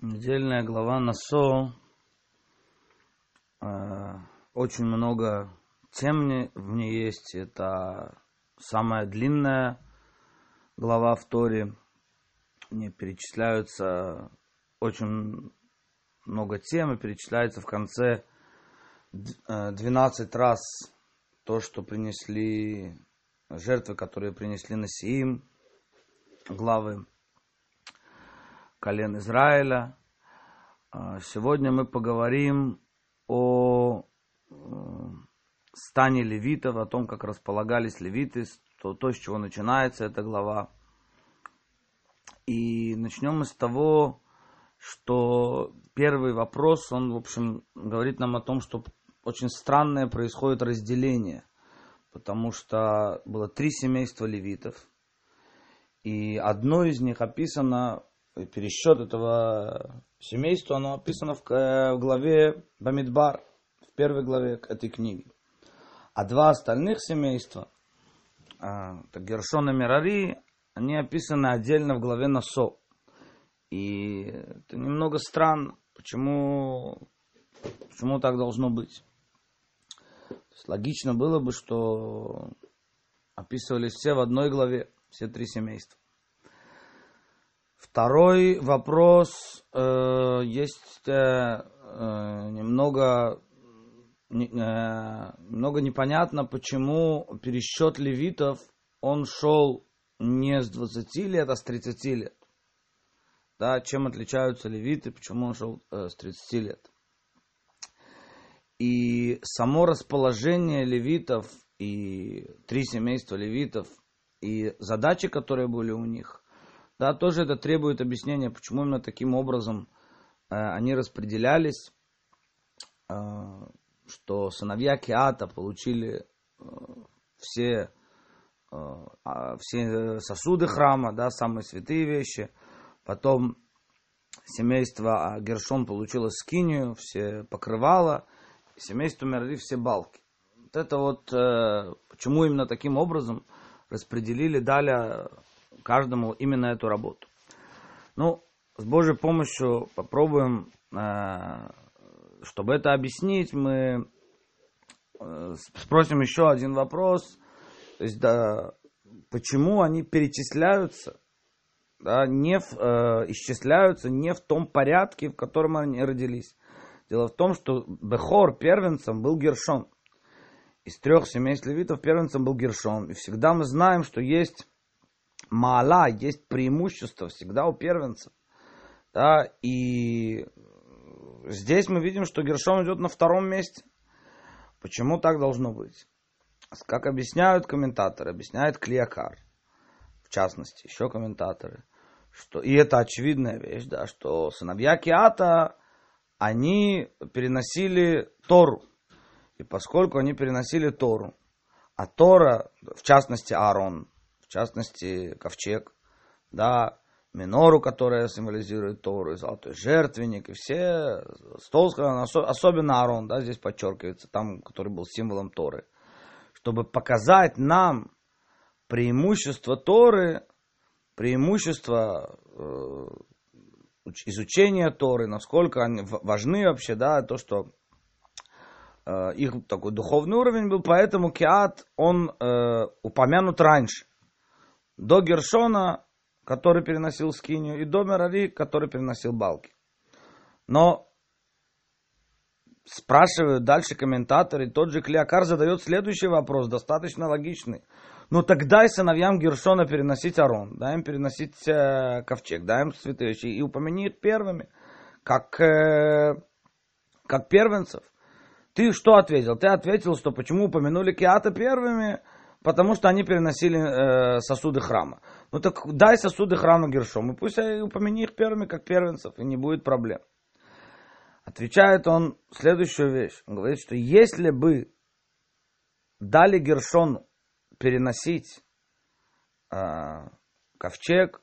Недельная глава Насо. Очень много тем в ней есть. Это самая длинная глава в Торе. Не перечисляются очень много тем и перечисляется в конце 12 раз то, что принесли жертвы, которые принесли на Сиим, главы колен Израиля. А, сегодня мы поговорим о э, стане левитов, о том, как располагались левиты, то, то, с чего начинается эта глава. И начнем мы с того, что первый вопрос, он, в общем, говорит нам о том, что очень странное происходит разделение, потому что было три семейства левитов, и одно из них описано пересчет этого семейства, оно описано в, э, в главе Бамидбар, в первой главе этой книги. А два остальных семейства, а, это Гершон и Мирари, они описаны отдельно в главе Насо. И это немного странно, почему, почему так должно быть. Есть логично было бы, что описывались все в одной главе, все три семейства. Второй вопрос. Э, есть э, э, немного, не, э, немного непонятно, почему пересчет левитов, он шел не с 20 лет, а с 30 лет. Да, чем отличаются левиты, почему он шел э, с 30 лет. И само расположение левитов и три семейства левитов и задачи, которые были у них – да, тоже это требует объяснения, почему именно таким образом э, они распределялись, э, что сыновья Киата получили э, все, э, а, все сосуды храма, да, самые святые вещи. Потом семейство а, Гершон получило скинию, все покрывало, семейство Мерли все балки. Вот это вот, э, почему именно таким образом распределили, дали каждому именно эту работу. Ну, с Божьей помощью попробуем, э, чтобы это объяснить, мы э, спросим еще один вопрос. То есть, да, почему они перечисляются, да, не в, э, исчисляются не в том порядке, в котором они родились. Дело в том, что Бехор первенцем был Гершон. Из трех семейств левитов первенцем был Гершон. И всегда мы знаем, что есть Маала, есть преимущество всегда у первенцев. Да, и здесь мы видим, что Гершом идет на втором месте. Почему так должно быть? Как объясняют комментаторы, объясняет Клиакар, в частности, еще комментаторы, что, и это очевидная вещь, да, что сыновья Киата, они переносили Тору. И поскольку они переносили Тору, а Тора, в частности Аарон, в частности, ковчег, да, минору, которая символизирует Тору, и золотой жертвенник, и все, стол, особенно Аарон, да, здесь подчеркивается, там, который был символом Торы, чтобы показать нам преимущество Торы, преимущество э, изучения Торы, насколько они важны вообще, да, то, что э, их такой духовный уровень был, поэтому Киат, он э, упомянут раньше до Гершона, который переносил скинию, и до Мерари, который переносил балки. Но спрашивают дальше комментаторы, тот же Клеокар задает следующий вопрос, достаточно логичный. Ну тогда и сыновьям Гершона переносить Арон, дай им переносить э, ковчег, дай им святые и упомяни их первыми, как, э, как первенцев. Ты что ответил? Ты ответил, что почему упомянули Киата первыми, потому что они переносили э, сосуды храма. Ну так дай сосуды храма Гершом, и пусть упомяни их первыми, как первенцев, и не будет проблем. Отвечает он следующую вещь. Он говорит, что если бы дали Гершону переносить э, ковчег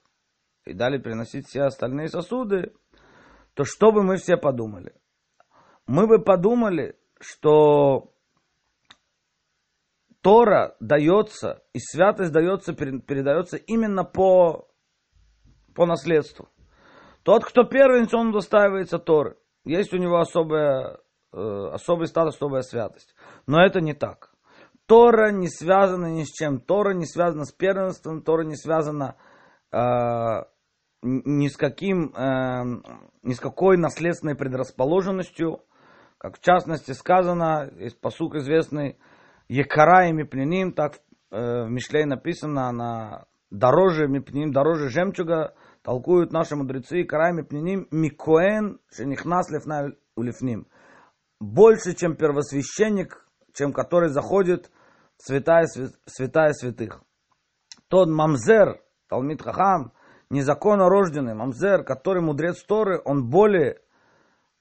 и дали переносить все остальные сосуды, то что бы мы все подумали? Мы бы подумали, что Тора дается, и святость дается, передается именно по, по наследству. Тот, кто первенец, он удостаивается Торы. Есть у него особая, э, особый статус, особая святость. Но это не так. Тора не связана ни с чем. Тора не связана с первенством, Тора не связана э, ни с каким, э, ни с какой наследственной предрасположенностью. Как в частности сказано, есть посук известный, Екара и Мипниним, так в Мишлей написано, она дороже Мипниним, дороже жемчуга, толкуют наши мудрецы, Екара и Мипниним, Микоэн, Шенихнас Лефна Улифним. Больше, чем первосвященник, чем который заходит в святая, святая святых. Тот мамзер, Талмит Хахам, незаконно рожденный мамзер, который мудрец Торы, он более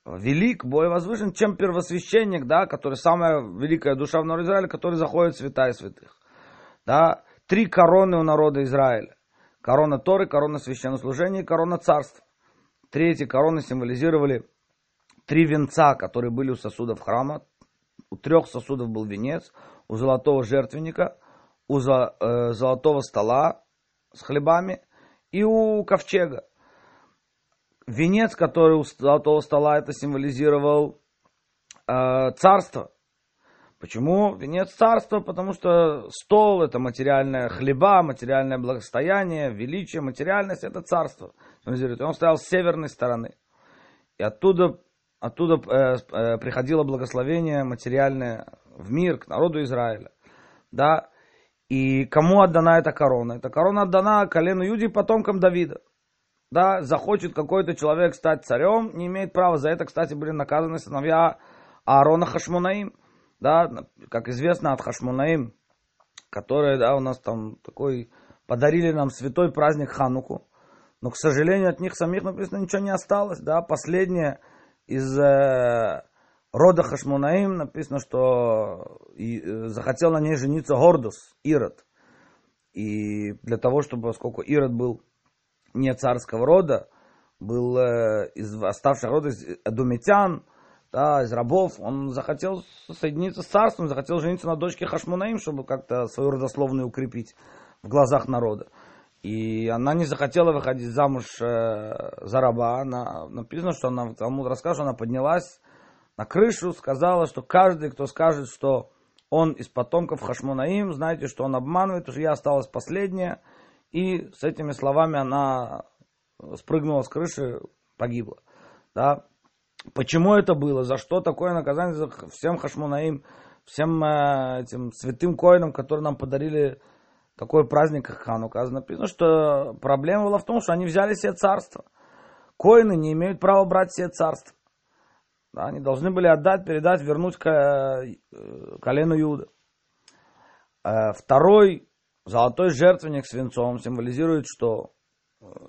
велик, более возвышен, чем первосвященник, да, который самая великая душа в народе Израиля, который заходит в святая святых. Да, три короны у народа Израиля. Корона Торы, корона священнослужения и корона царства. Три эти короны символизировали три венца, которые были у сосудов храма. У трех сосудов был венец, у золотого жертвенника, у э, золотого стола с хлебами и у ковчега венец, который у золотого стола, это символизировал э, царство. Почему венец царства? Потому что стол это материальное хлеба, материальное благостояние, величие, материальность это царство. Он стоял с северной стороны. И оттуда, оттуда э, э, приходило благословение материальное в мир, к народу Израиля. Да? И кому отдана эта корона? Эта корона отдана колену Юди потомкам Давида да, захочет какой-то человек стать царем, не имеет права. За это, кстати, были наказаны сыновья Аарона Хашмунаим. Да, как известно, от Хашмунаим, которые, да, у нас там такой, подарили нам святой праздник Хануку. Но, к сожалению, от них самих написано ничего не осталось. Да, последнее из э, рода Хашмунаим написано, что и, э, захотел на ней жениться Гордус, Ирод. И для того, чтобы, поскольку Ирод был не царского рода, был э, из оставших рода из Адумитян, да, из рабов, он захотел соединиться с царством, захотел жениться на дочке Хашмунаим, чтобы как-то свою родословную укрепить в глазах народа. И она не захотела выходить замуж э, за раба. Она, написано, что она, Талмуд расскажет, она поднялась на крышу, сказала, что каждый, кто скажет, что он из потомков Хашмунаим, знаете, что он обманывает, что я осталась последняя, и с этими словами она спрыгнула с крыши, погибла. Да? Почему это было? За что такое наказание? За всем Хашмунаим, всем э, этим святым коинам, которые нам подарили такой праздник, как Ханука. Написано, что проблема была в том, что они взяли себе царство. Коины не имеют права брать себе царство. Да, они должны были отдать, передать, вернуть к э, колену Юда. Э, второй Золотой жертвенник с венцом символизирует что?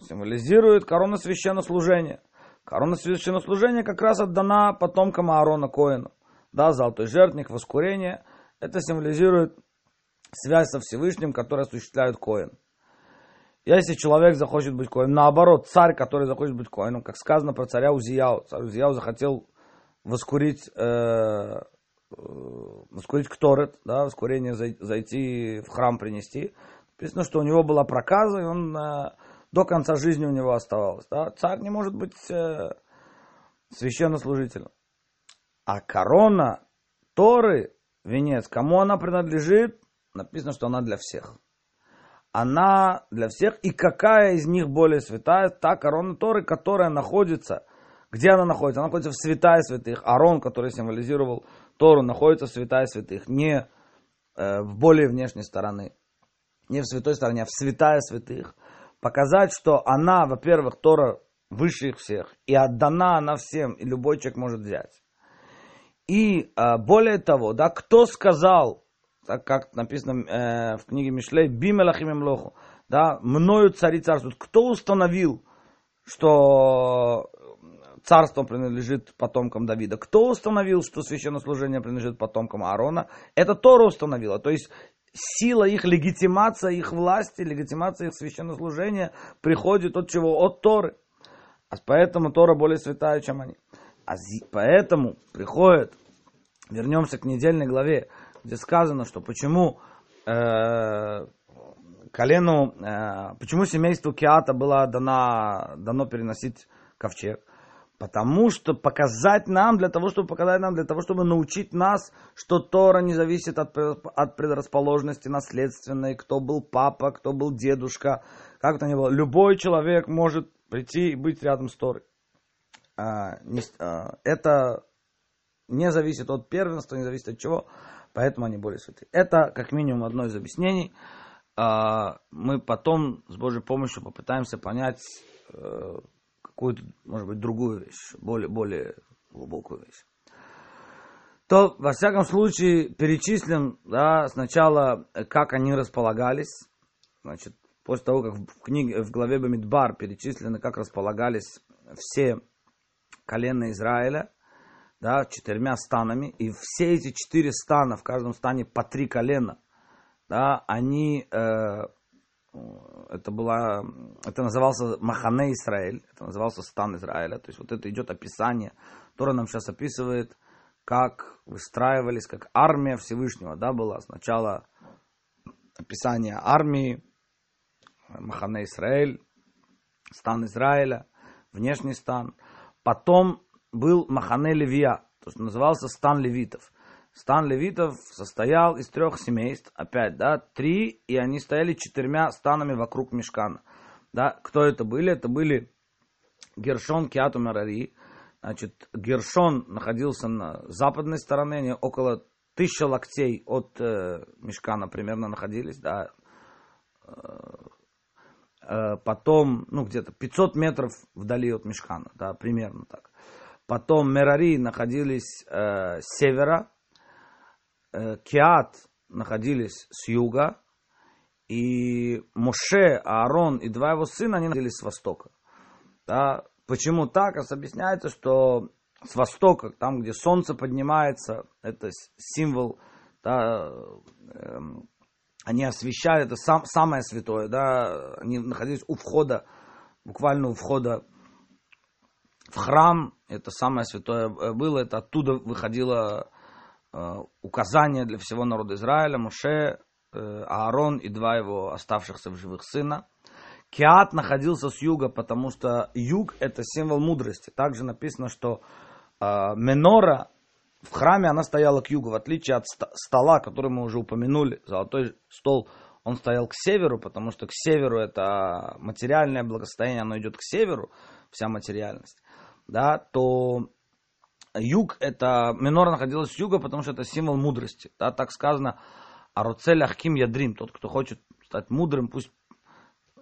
Символизирует корона священнослужения. Корона священнослужения как раз отдана потомкам Аарона Коину. Да, золотой жертвенник, воскурение. Это символизирует связь со Всевышним, который осуществляет Коин. Если человек захочет быть коином, наоборот, царь, который захочет быть коином, как сказано про царя Узияу, царь Узияу захотел воскурить э, воскурить кторет, да, воскурение зайти в храм принести. Написано, что у него была проказа, и он э, до конца жизни у него оставалось. Да? Царь не может быть э, священнослужителем. А корона Торы, венец, кому она принадлежит, написано, что она для всех. Она для всех, и какая из них более святая, та корона Торы, которая находится, где она находится? Она находится в святая святых. Арон, который символизировал Тору находится святая святых, не э, в более внешней стороны, не в святой стороне, а в святая святых. Показать, что она, во-первых, Тора выше их всех, и отдана она всем, и любой человек может взять. И э, более того, да, кто сказал, так как написано э, в книге Мишлей, Бимелахим Млоху, да, мною цари царствуют. Кто установил, что царство принадлежит потомкам Давида. Кто установил, что священнослужение принадлежит потомкам Аарона? Это Тора установила. То есть сила их легитимация их власти, легитимация их священнослужения приходит от чего? От Торы. А поэтому Тора более святая, чем они. А поэтому приходит, вернемся к недельной главе, где сказано, что почему э, колену, э, почему семейству Киата было дано, дано переносить ковчег? Потому что показать нам, для того, чтобы показать нам, для того, чтобы научить нас, что Тора не зависит от, от предрасположенности наследственной, кто был папа, кто был дедушка, как то ни было. Любой человек может прийти и быть рядом с Торой. А, не, а, это не зависит от первенства, не зависит от чего, поэтому они более святые. Это как минимум одно из объяснений. А, мы потом с Божьей помощью попытаемся понять э, какую-то, может быть, другую вещь, более, более глубокую вещь. То, во всяком случае, перечислим да, сначала, как они располагались. Значит, после того, как в книге, в главе Бамидбар перечислены, как располагались все колена Израиля, да, четырьмя станами, и все эти четыре стана, в каждом стане по три колена, да, они, э, это была, это назывался Махане Израиль, это назывался стан Израиля, то есть вот это идет описание, которое нам сейчас описывает, как выстраивались, как армия Всевышнего, да, была. Сначала описание армии, Махане Израиль, стан Израиля, внешний стан, Потом был Махане Левия, то, что назывался стан левитов. Стан левитов состоял из трех семейств, опять, да, три, и они стояли четырьмя станами вокруг Мешкана. Да, кто это были? Это были Гершон, Киату, Марари. Значит, Гершон находился на западной стороне, они около тысячи локтей от э, Мешкана примерно находились, да, э, Э, потом, ну, где-то 500 метров вдали от Мешхана, да, примерно так. Потом Мерари находились э, с севера, Киат находились с юга, и Моше, Аарон и два его сына, они находились с востока. Да. Почему так? Объясняется, что с востока, там, где солнце поднимается, это символ да, эм, они освещали, это сам, самое святое, да, они находились у входа, буквально у входа в храм, это самое святое было, это оттуда выходило э, указание для всего народа Израиля, Моше, э, Аарон и два его оставшихся в живых сына. Киат находился с юга, потому что юг это символ мудрости. Также написано, что э, Менора в храме она стояла к югу, в отличие от стола, который мы уже упомянули. Золотой стол, он стоял к северу, потому что к северу это материальное благосостояние, оно идет к северу, вся материальность. Да, то юг, это, Минора находилась с юга, потому что это символ мудрости. Да, так сказано, Аруцель Ахким Ядрим, тот, кто хочет стать мудрым, пусть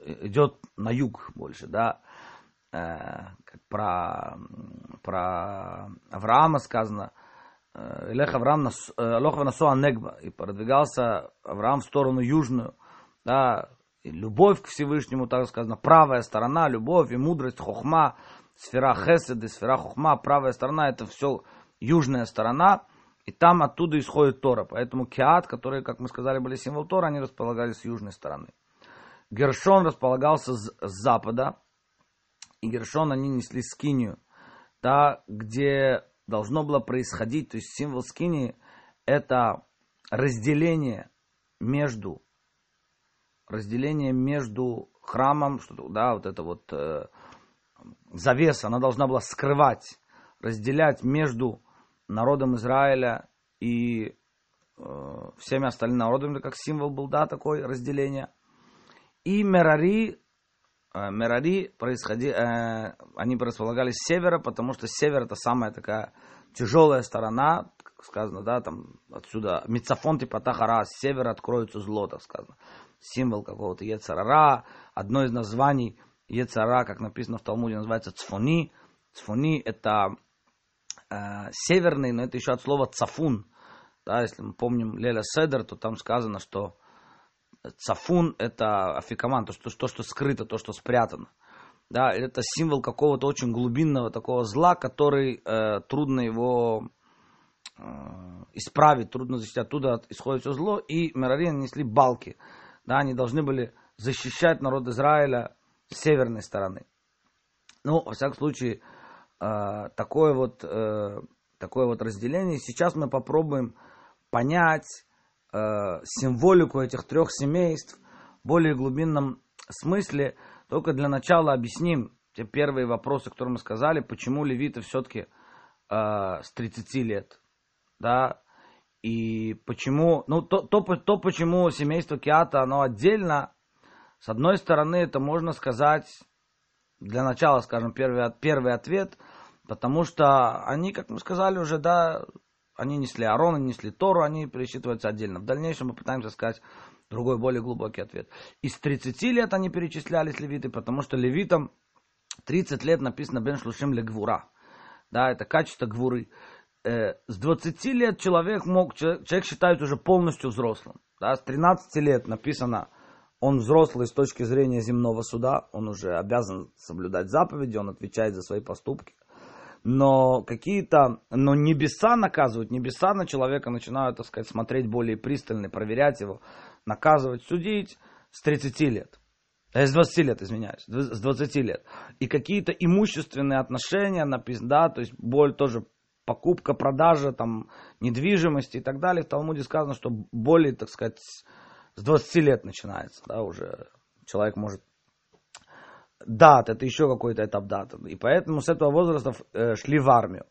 идет на юг больше, да. Э, как про, про Авраама сказано – Илех Авраам Лохва Насуа Негба, и продвигался Авраам в сторону южную, да, и любовь к Всевышнему, так сказано, правая сторона, любовь и мудрость, хохма, сфера хесед и сфера хохма, правая сторона, это все южная сторона, и там оттуда исходит Тора. Поэтому Киат, которые, как мы сказали, были символ Тора, они располагались с южной стороны. Гершон располагался с, запада, и Гершон они несли скинию, да, где должно было происходить, то есть символ скини это разделение между разделение между храмом, что да, вот это вот э, завеса, она должна была скрывать, разделять между народом Израиля и э, всеми остальными народами, как символ был, да, такое разделение. И Мерари Э, Мерари происходи, э, они располагались с севера, потому что север это самая такая тяжелая сторона, как сказано, да, там отсюда Мицафон типа Тахара, с севера откроется зло, так сказано. Символ какого-то Ецарара, одно из названий Ецара, как написано в Талмуде, называется Цфони. Цфони это э, северный, но это еще от слова цафун. Да, если мы помним Леля Седер, то там сказано, что Цафун – это афикаман, то что, то, что скрыто, то, что спрятано. Да, это символ какого-то очень глубинного такого зла, который э, трудно его э, исправить, трудно защитить. Оттуда исходит все зло, и Мерари несли балки. Да, они должны были защищать народ Израиля северной стороны. Ну, во всяком случае, э, такое, вот, э, такое вот разделение. Сейчас мы попробуем понять, э, символику этих трех семейств в более глубинном смысле. Только для начала объясним, те первые вопросы, которые мы сказали, почему левиты все-таки с 30 лет, да, и почему, ну, то, то, то, почему семейство Киата, оно отдельно, с одной стороны, это можно сказать, для начала, скажем, первый, первый ответ, потому что они, как мы сказали уже, да, они несли Арон, они несли Тору, они пересчитываются отдельно. В дальнейшем мы пытаемся сказать другой, более глубокий ответ. Из 30 лет они перечислялись левиты, потому что левитам 30 лет написано Бен Шлушим Легвура. Да, это качество гвуры. Э, с 20 лет человек мог, человек считается уже полностью взрослым. Да, с 13 лет написано, он взрослый с точки зрения земного суда, он уже обязан соблюдать заповеди, он отвечает за свои поступки но какие-то, но небеса наказывают, небеса на человека начинают, так сказать, смотреть более пристально, проверять его, наказывать, судить с 30 лет. С 20 лет, извиняюсь, с 20 лет. И какие-то имущественные отношения, да, то есть боль тоже покупка, продажа, там, недвижимости и так далее. В Талмуде сказано, что более, так сказать, с 20 лет начинается, да, уже человек может дат, это еще какой-то этап дата. И поэтому с этого возраста э, шли в армию.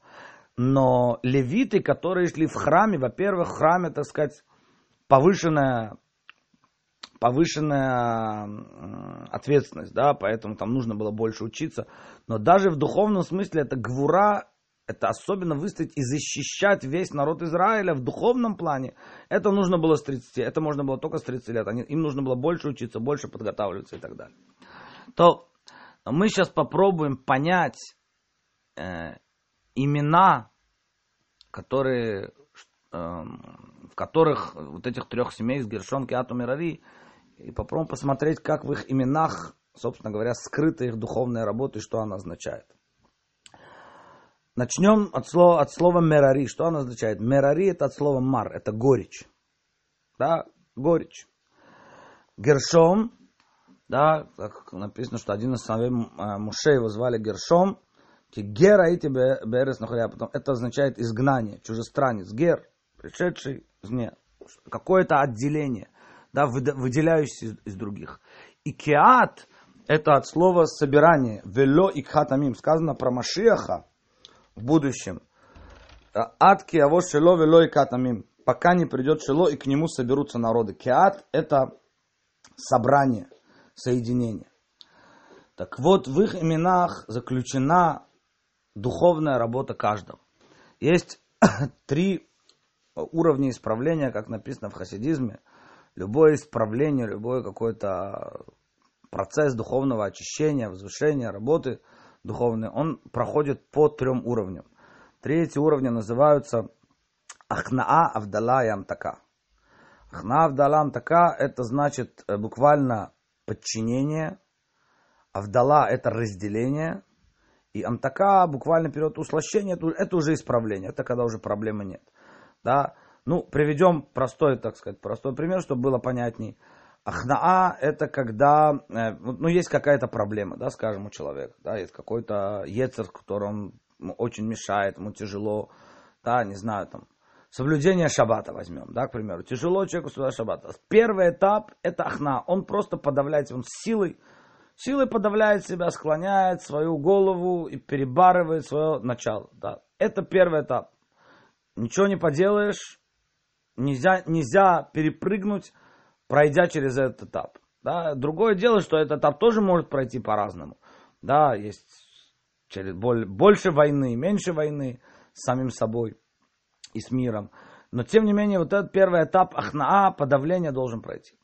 Но левиты, которые шли в храме, во-первых, в храме, так сказать, повышенная, повышенная ответственность, да, поэтому там нужно было больше учиться. Но даже в духовном смысле это гвура, это особенно выстоять и защищать весь народ Израиля в духовном плане. Это нужно было с 30, это можно было только с 30 лет. Они, им нужно было больше учиться, больше подготавливаться и так далее. То мы сейчас попробуем понять э, имена, которые, э, в которых вот этих трех семей с Гершон, Киату, Мирари, и попробуем посмотреть, как в их именах, собственно говоря, скрыта их духовная работа и что она означает. Начнем от слова, от слова мерари. Что она означает? Мерари это от слова мар, это горечь. Да, горечь. Гершом да, как написано, что один из сыновей э, Муше его звали Гершом, Гера и тебе Берес находя, потом это означает изгнание, чужестранец, Гер, пришедший извне, какое-то отделение, да, выделяющийся из, из других. И Кеат, это от слова собирание, вело и кхатамим, сказано про Машиаха в будущем. Ад киаво шело вело и катамим, пока не придет шело и к нему соберутся народы. Кеат это собрание – соединения. Так вот, в их именах заключена духовная работа каждого. Есть три уровня исправления, как написано в хасидизме. Любое исправление, любой какой-то процесс духовного очищения, возвышения, работы духовной, он проходит по трем уровням. Третий уровень называются Ахнаа Авдала Ямтака. Ахнаа Авдала Ямтака это значит э, буквально подчинение, Авдала – это разделение, и Амтака буквально перевод услощение, это уже исправление, это когда уже проблемы нет. Да? Ну, приведем простой, так сказать, простой пример, чтобы было понятней. Ахнаа – это когда, э, ну, есть какая-то проблема, да, скажем, у человека, да, есть какой-то ецер, который он очень мешает, ему тяжело, да, не знаю, там, соблюдение шаббата возьмем, да, к примеру. Тяжело человеку соблюдать шаббата. Первый этап – это ахна. Он просто подавляет, он силой, силой подавляет себя, склоняет свою голову и перебарывает свое начало. Да. Это первый этап. Ничего не поделаешь, нельзя, нельзя перепрыгнуть, пройдя через этот этап. Да. Другое дело, что этот этап тоже может пройти по-разному. Да, есть через больше войны, меньше войны с самим собой и с миром. Но тем не менее, вот этот первый этап ахнаа, подавления должен пройти.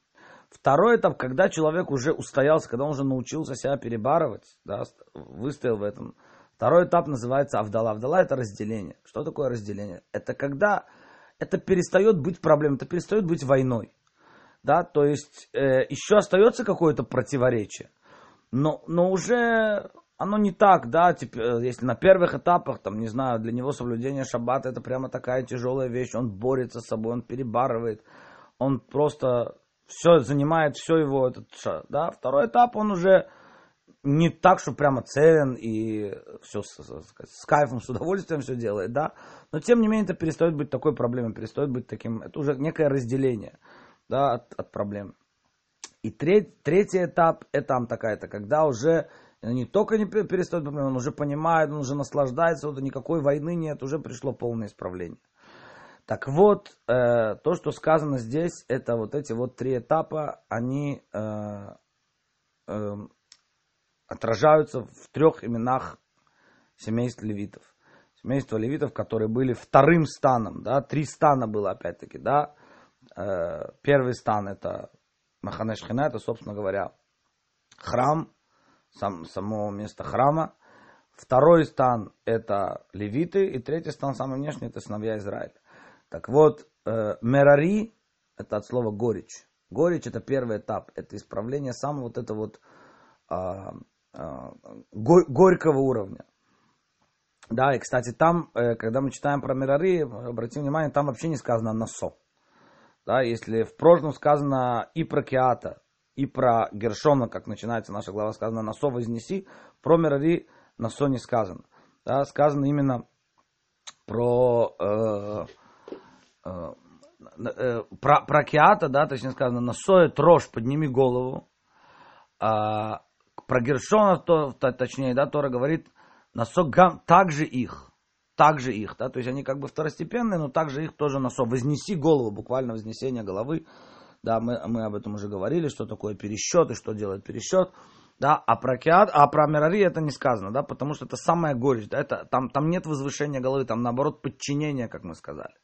Второй этап, когда человек уже устоялся, когда он уже научился себя перебарывать, да, выстоял в этом. Второй этап называется авдала. Авдала это разделение. Что такое разделение? Это когда это перестает быть проблемой, это перестает быть войной. Да, то есть э, еще остается какое-то противоречие, но, но уже оно не так, да, типа, если на первых этапах, там, не знаю, для него соблюдение шаббата это прямо такая тяжелая вещь, он борется с собой, он перебарывает, он просто все занимает, все его этот, да, второй этап, он уже не так, что прямо целен и все с, с, с кайфом, с удовольствием все делает, да, но тем не менее это перестает быть такой проблемой, перестает быть таким, это уже некое разделение, да, от, от проблем. И треть, третий этап, это такая-то, когда уже не только не перестает, он уже понимает, он уже наслаждается, вот никакой войны нет, уже пришло полное исправление. Так вот, э, то, что сказано здесь, это вот эти вот три этапа, они э, э, отражаются в трех именах семейств левитов. Семейство левитов, которые были вторым станом, да, три стана было опять-таки, да. Э, первый стан это Маханешхина, это, собственно говоря, храм, сам, само место храма. Второй стан это левиты, и третий стан, самый внешний, это сыновья Израиля. Так вот, э, мерари, это от слова горечь. Горечь это первый этап, это исправление самого вот этого вот а, го, горького уровня. Да, и, кстати, там, э, когда мы читаем про Мирари, обратим внимание, там вообще не сказано «насо». Да, если в прошлом сказано и про Киата, и про Гершона, как начинается наша глава, сказано «насо вознеси», про Мирари «насо» не сказано. Да, сказано именно про, э, э, э, про, про Киата, да, точнее сказано «насоет трожь, подними голову». А, про Гершона, то, точнее, да, Тора говорит «насок также их». Также их, да, то есть они как бы второстепенные, но также их тоже насок. Вознеси голову, буквально вознесение головы. Да, мы, мы об этом уже говорили, что такое пересчет и что делает пересчет. Да, а про Киат, а про Мерари это не сказано, да, потому что это самая горечь, да, это, там, там нет возвышения головы, там наоборот подчинение, как мы сказали.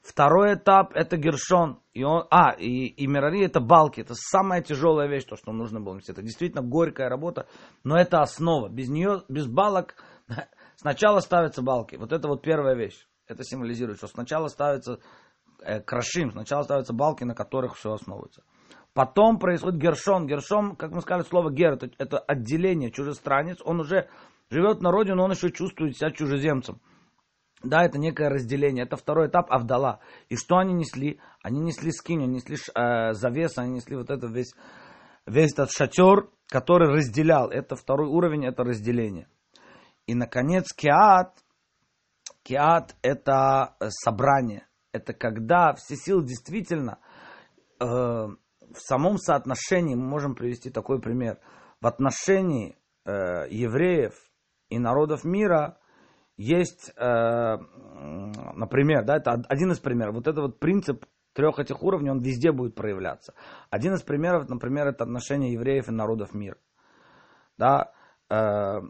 Второй этап это Гершон. И он, а, и, и Мирари это балки. Это самая тяжелая вещь, то, что нужно было нести. Это действительно горькая работа, но это основа. Без нее, без балок, сначала ставятся балки. Вот это вот первая вещь. Это символизирует, что сначала ставятся э, крашим, сначала ставятся балки, на которых все основывается. Потом происходит гершон. Гершон, как мы сказали, слово гер, это, это отделение, чужестранец. Он уже живет на родине, но он еще чувствует себя чужеземцем. Да, это некое разделение. Это второй этап Авдала. И что они несли? Они несли скинь, они несли э, завес, они несли вот это весь, весь этот шатер, который разделял. Это второй уровень, это разделение. И, наконец, киат. Киат – это э, собрание. Это когда все силы действительно э, в самом соотношении, мы можем привести такой пример, в отношении э, евреев и народов мира – есть, э, например, да, это один из примеров. Вот это вот принцип трех этих уровней, он везде будет проявляться. Один из примеров, например, это отношение евреев и народов мира. Да, э,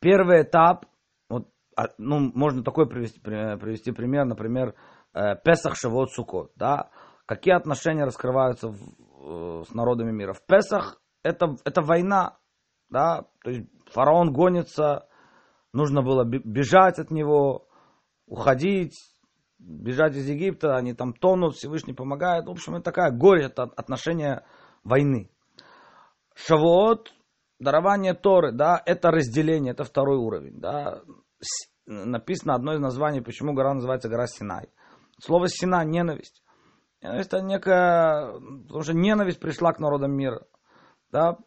первый этап, вот, а, ну, можно такой привести, привести пример, например, э, Песах, Шавот, Сукот, да, какие отношения раскрываются в, с народами мира. В Песах это, это война, да, то есть фараон гонится нужно было бежать от него, уходить, бежать из Египта, они там тонут, Всевышний помогает. В общем, это такая горе, это отношение войны. Шавуот, дарование Торы, да, это разделение, это второй уровень, да. Написано одно из названий, почему гора называется гора Синай. Слово Сина – ненависть. Это некая, потому что ненависть пришла к народам мира. Да,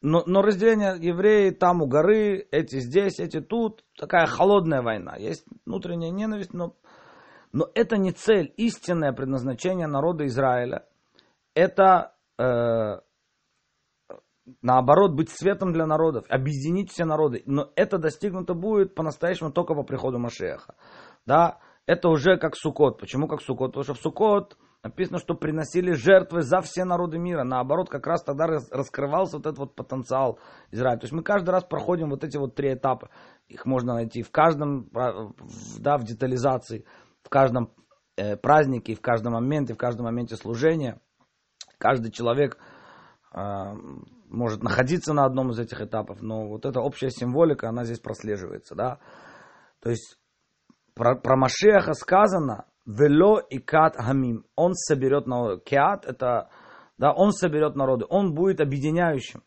но, но разделение евреи там у горы, эти здесь, эти тут. Такая холодная война. Есть внутренняя ненависть, но, но это не цель. Истинное предназначение народа Израиля. Это э, наоборот быть светом для народов, объединить все народы. Но это достигнуто будет по-настоящему только по приходу Машеха. Да, это уже как Сукот. Почему как Сукот? Потому что в Сукот Написано, что приносили жертвы за все народы мира. Наоборот, как раз тогда раскрывался вот этот вот потенциал Израиля. То есть мы каждый раз проходим вот эти вот три этапа. Их можно найти в каждом, да, в детализации, в каждом э, празднике, в каждом моменте, в каждом моменте служения. Каждый человек э, может находиться на одном из этих этапов, но вот эта общая символика, она здесь прослеживается, да. То есть про, про Машеха сказано, Вело и кат хамим. Он соберет народы. Киат это, да, он соберет народы. Он будет объединяющим.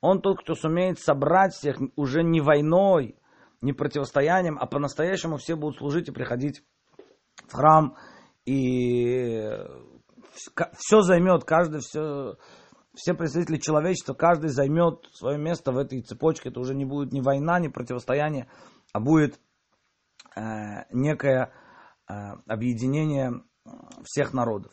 Он тот, кто сумеет собрать всех уже не войной, не противостоянием, а по-настоящему все будут служить и приходить в храм. И все займет, каждый все, все представители человечества, каждый займет свое место в этой цепочке. Это уже не будет ни война, ни противостояние, а будет э, некая Э, объединение всех народов.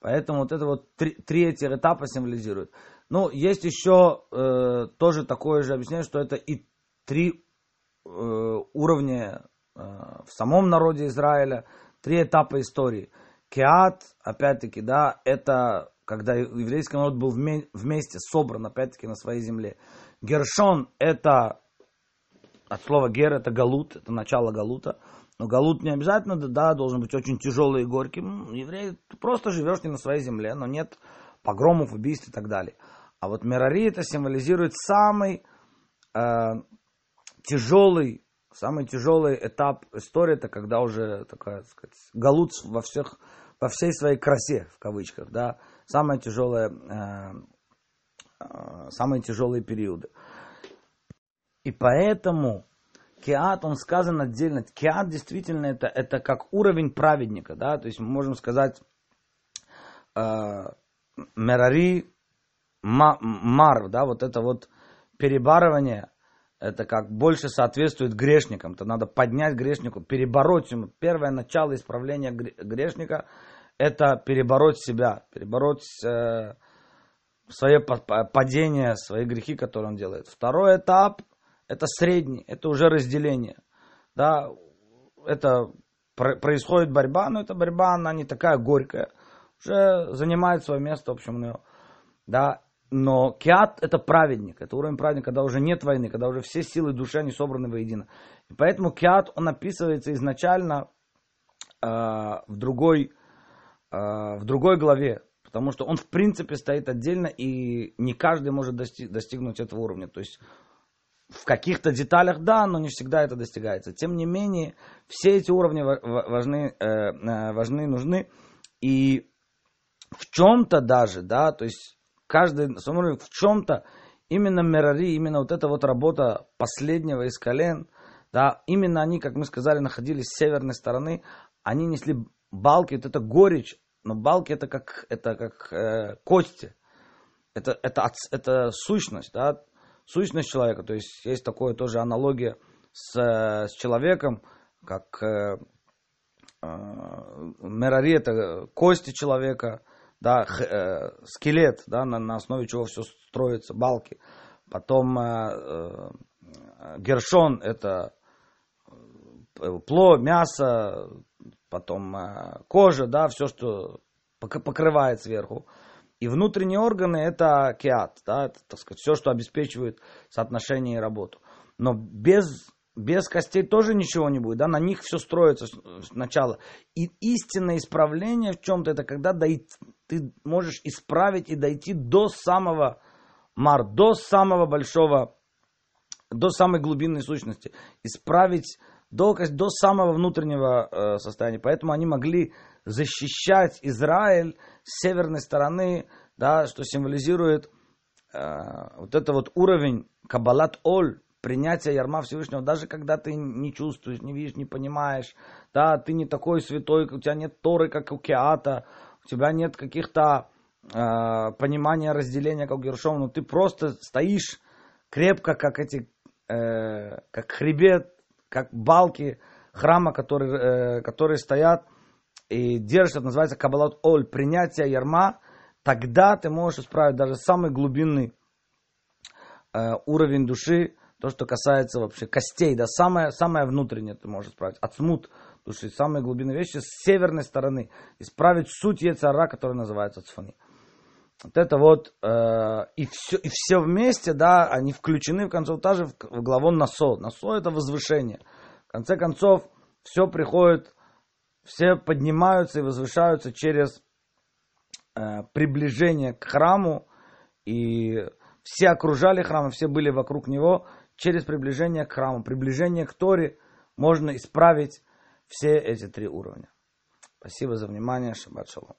Поэтому вот это вот три, этих этапа символизирует. Ну, есть еще э, тоже такое же объяснение, что это и три э, уровня э, в самом народе Израиля, три этапа истории. Кеат, опять-таки, да, это когда еврейский народ был вместе собран, опять-таки, на своей земле. Гершон – это от слова гер, это галут, это начало галута. Но галут не обязательно, да, должен быть очень тяжелый и горький. Еврей, ты просто живешь не на своей земле, но нет погромов, убийств и так далее. А вот Мерари это символизирует самый э, тяжелый, самый тяжелый этап истории, это когда уже такая, так сказать, галут во всех, во всей своей красе, в кавычках, да, самые тяжелые, э, э, самые тяжелые периоды. И поэтому Киат, он сказан отдельно. Киат действительно это, это как уровень праведника, да, то есть мы можем сказать э, Мерари Мар, да, вот это вот перебарывание, это как больше соответствует грешникам. Это надо поднять грешнику, перебороть ему. Первое начало исправления грешника – это перебороть себя, перебороть э, свое падение, свои грехи, которые он делает. Второй этап – это средний, это уже разделение. Да, это происходит борьба, но эта борьба, она не такая горькая. Уже занимает свое место, в общем, у нее. Да, но киат это праведник, это уровень праведника, когда уже нет войны, когда уже все силы души, они собраны воедино. И поэтому киат, он описывается изначально э, в, другой, в другой главе, потому что он в принципе стоит отдельно, и не каждый может достиг, достигнуть этого уровня. То есть в каких-то деталях да, но не всегда это достигается. Тем не менее, все эти уровни важны, э, э, важны нужны. И в чем-то даже, да, то есть каждый в чем-то именно Мерари, именно вот эта вот работа последнего из колен, да, именно они, как мы сказали, находились с северной стороны, они несли балки, вот это горечь, но балки это как, это как э, кости, это, это, это сущность, да, сущность человека. То есть есть такое тоже аналогия с, с человеком, как э, э, Мерари это кости человека, да, х, э, скелет, да, на, на основе чего все строится, балки. Потом э, э, Гершон это э, пло, мясо, потом э, кожа, да, все, что покрывает сверху. И внутренние органы это киат, да, это, так сказать, все, что обеспечивает соотношение и работу. Но без, без костей тоже ничего не будет, да, на них все строится сначала. И истинное исправление в чем-то это когда дойти, ты можешь исправить и дойти до самого мар, до самого большого, до самой глубинной сущности. Исправить до, до самого внутреннего э, состояния. Поэтому они могли защищать Израиль с северной стороны, да, что символизирует э, вот это вот уровень Кабалат Оль, принятия ярма Всевышнего, даже когда ты не чувствуешь, не видишь, не понимаешь, да, ты не такой святой, у тебя нет Торы, как у Кеата, у тебя нет каких-то э, понимания разделения, как у Гершова, но ты просто стоишь крепко, как эти, э, как хребет, как балки храма, которые, э, которые стоят и держишь, это называется кабалат оль, принятие ярма, тогда ты можешь исправить даже самый глубинный э, уровень души, то, что касается вообще костей, да, самое, самое внутреннее ты можешь исправить, отсмут души, самые глубинные вещи с северной стороны, исправить суть яцара, который называется цфани. Вот это вот, э, и, все, и все вместе, да, они включены в конце даже в, в главу Насо. Насо это возвышение. В конце концов, все приходит все поднимаются и возвышаются через э, приближение к храму, и все окружали храм, все были вокруг него, через приближение к храму, приближение к Торе можно исправить все эти три уровня. Спасибо за внимание. Шаббат шалом.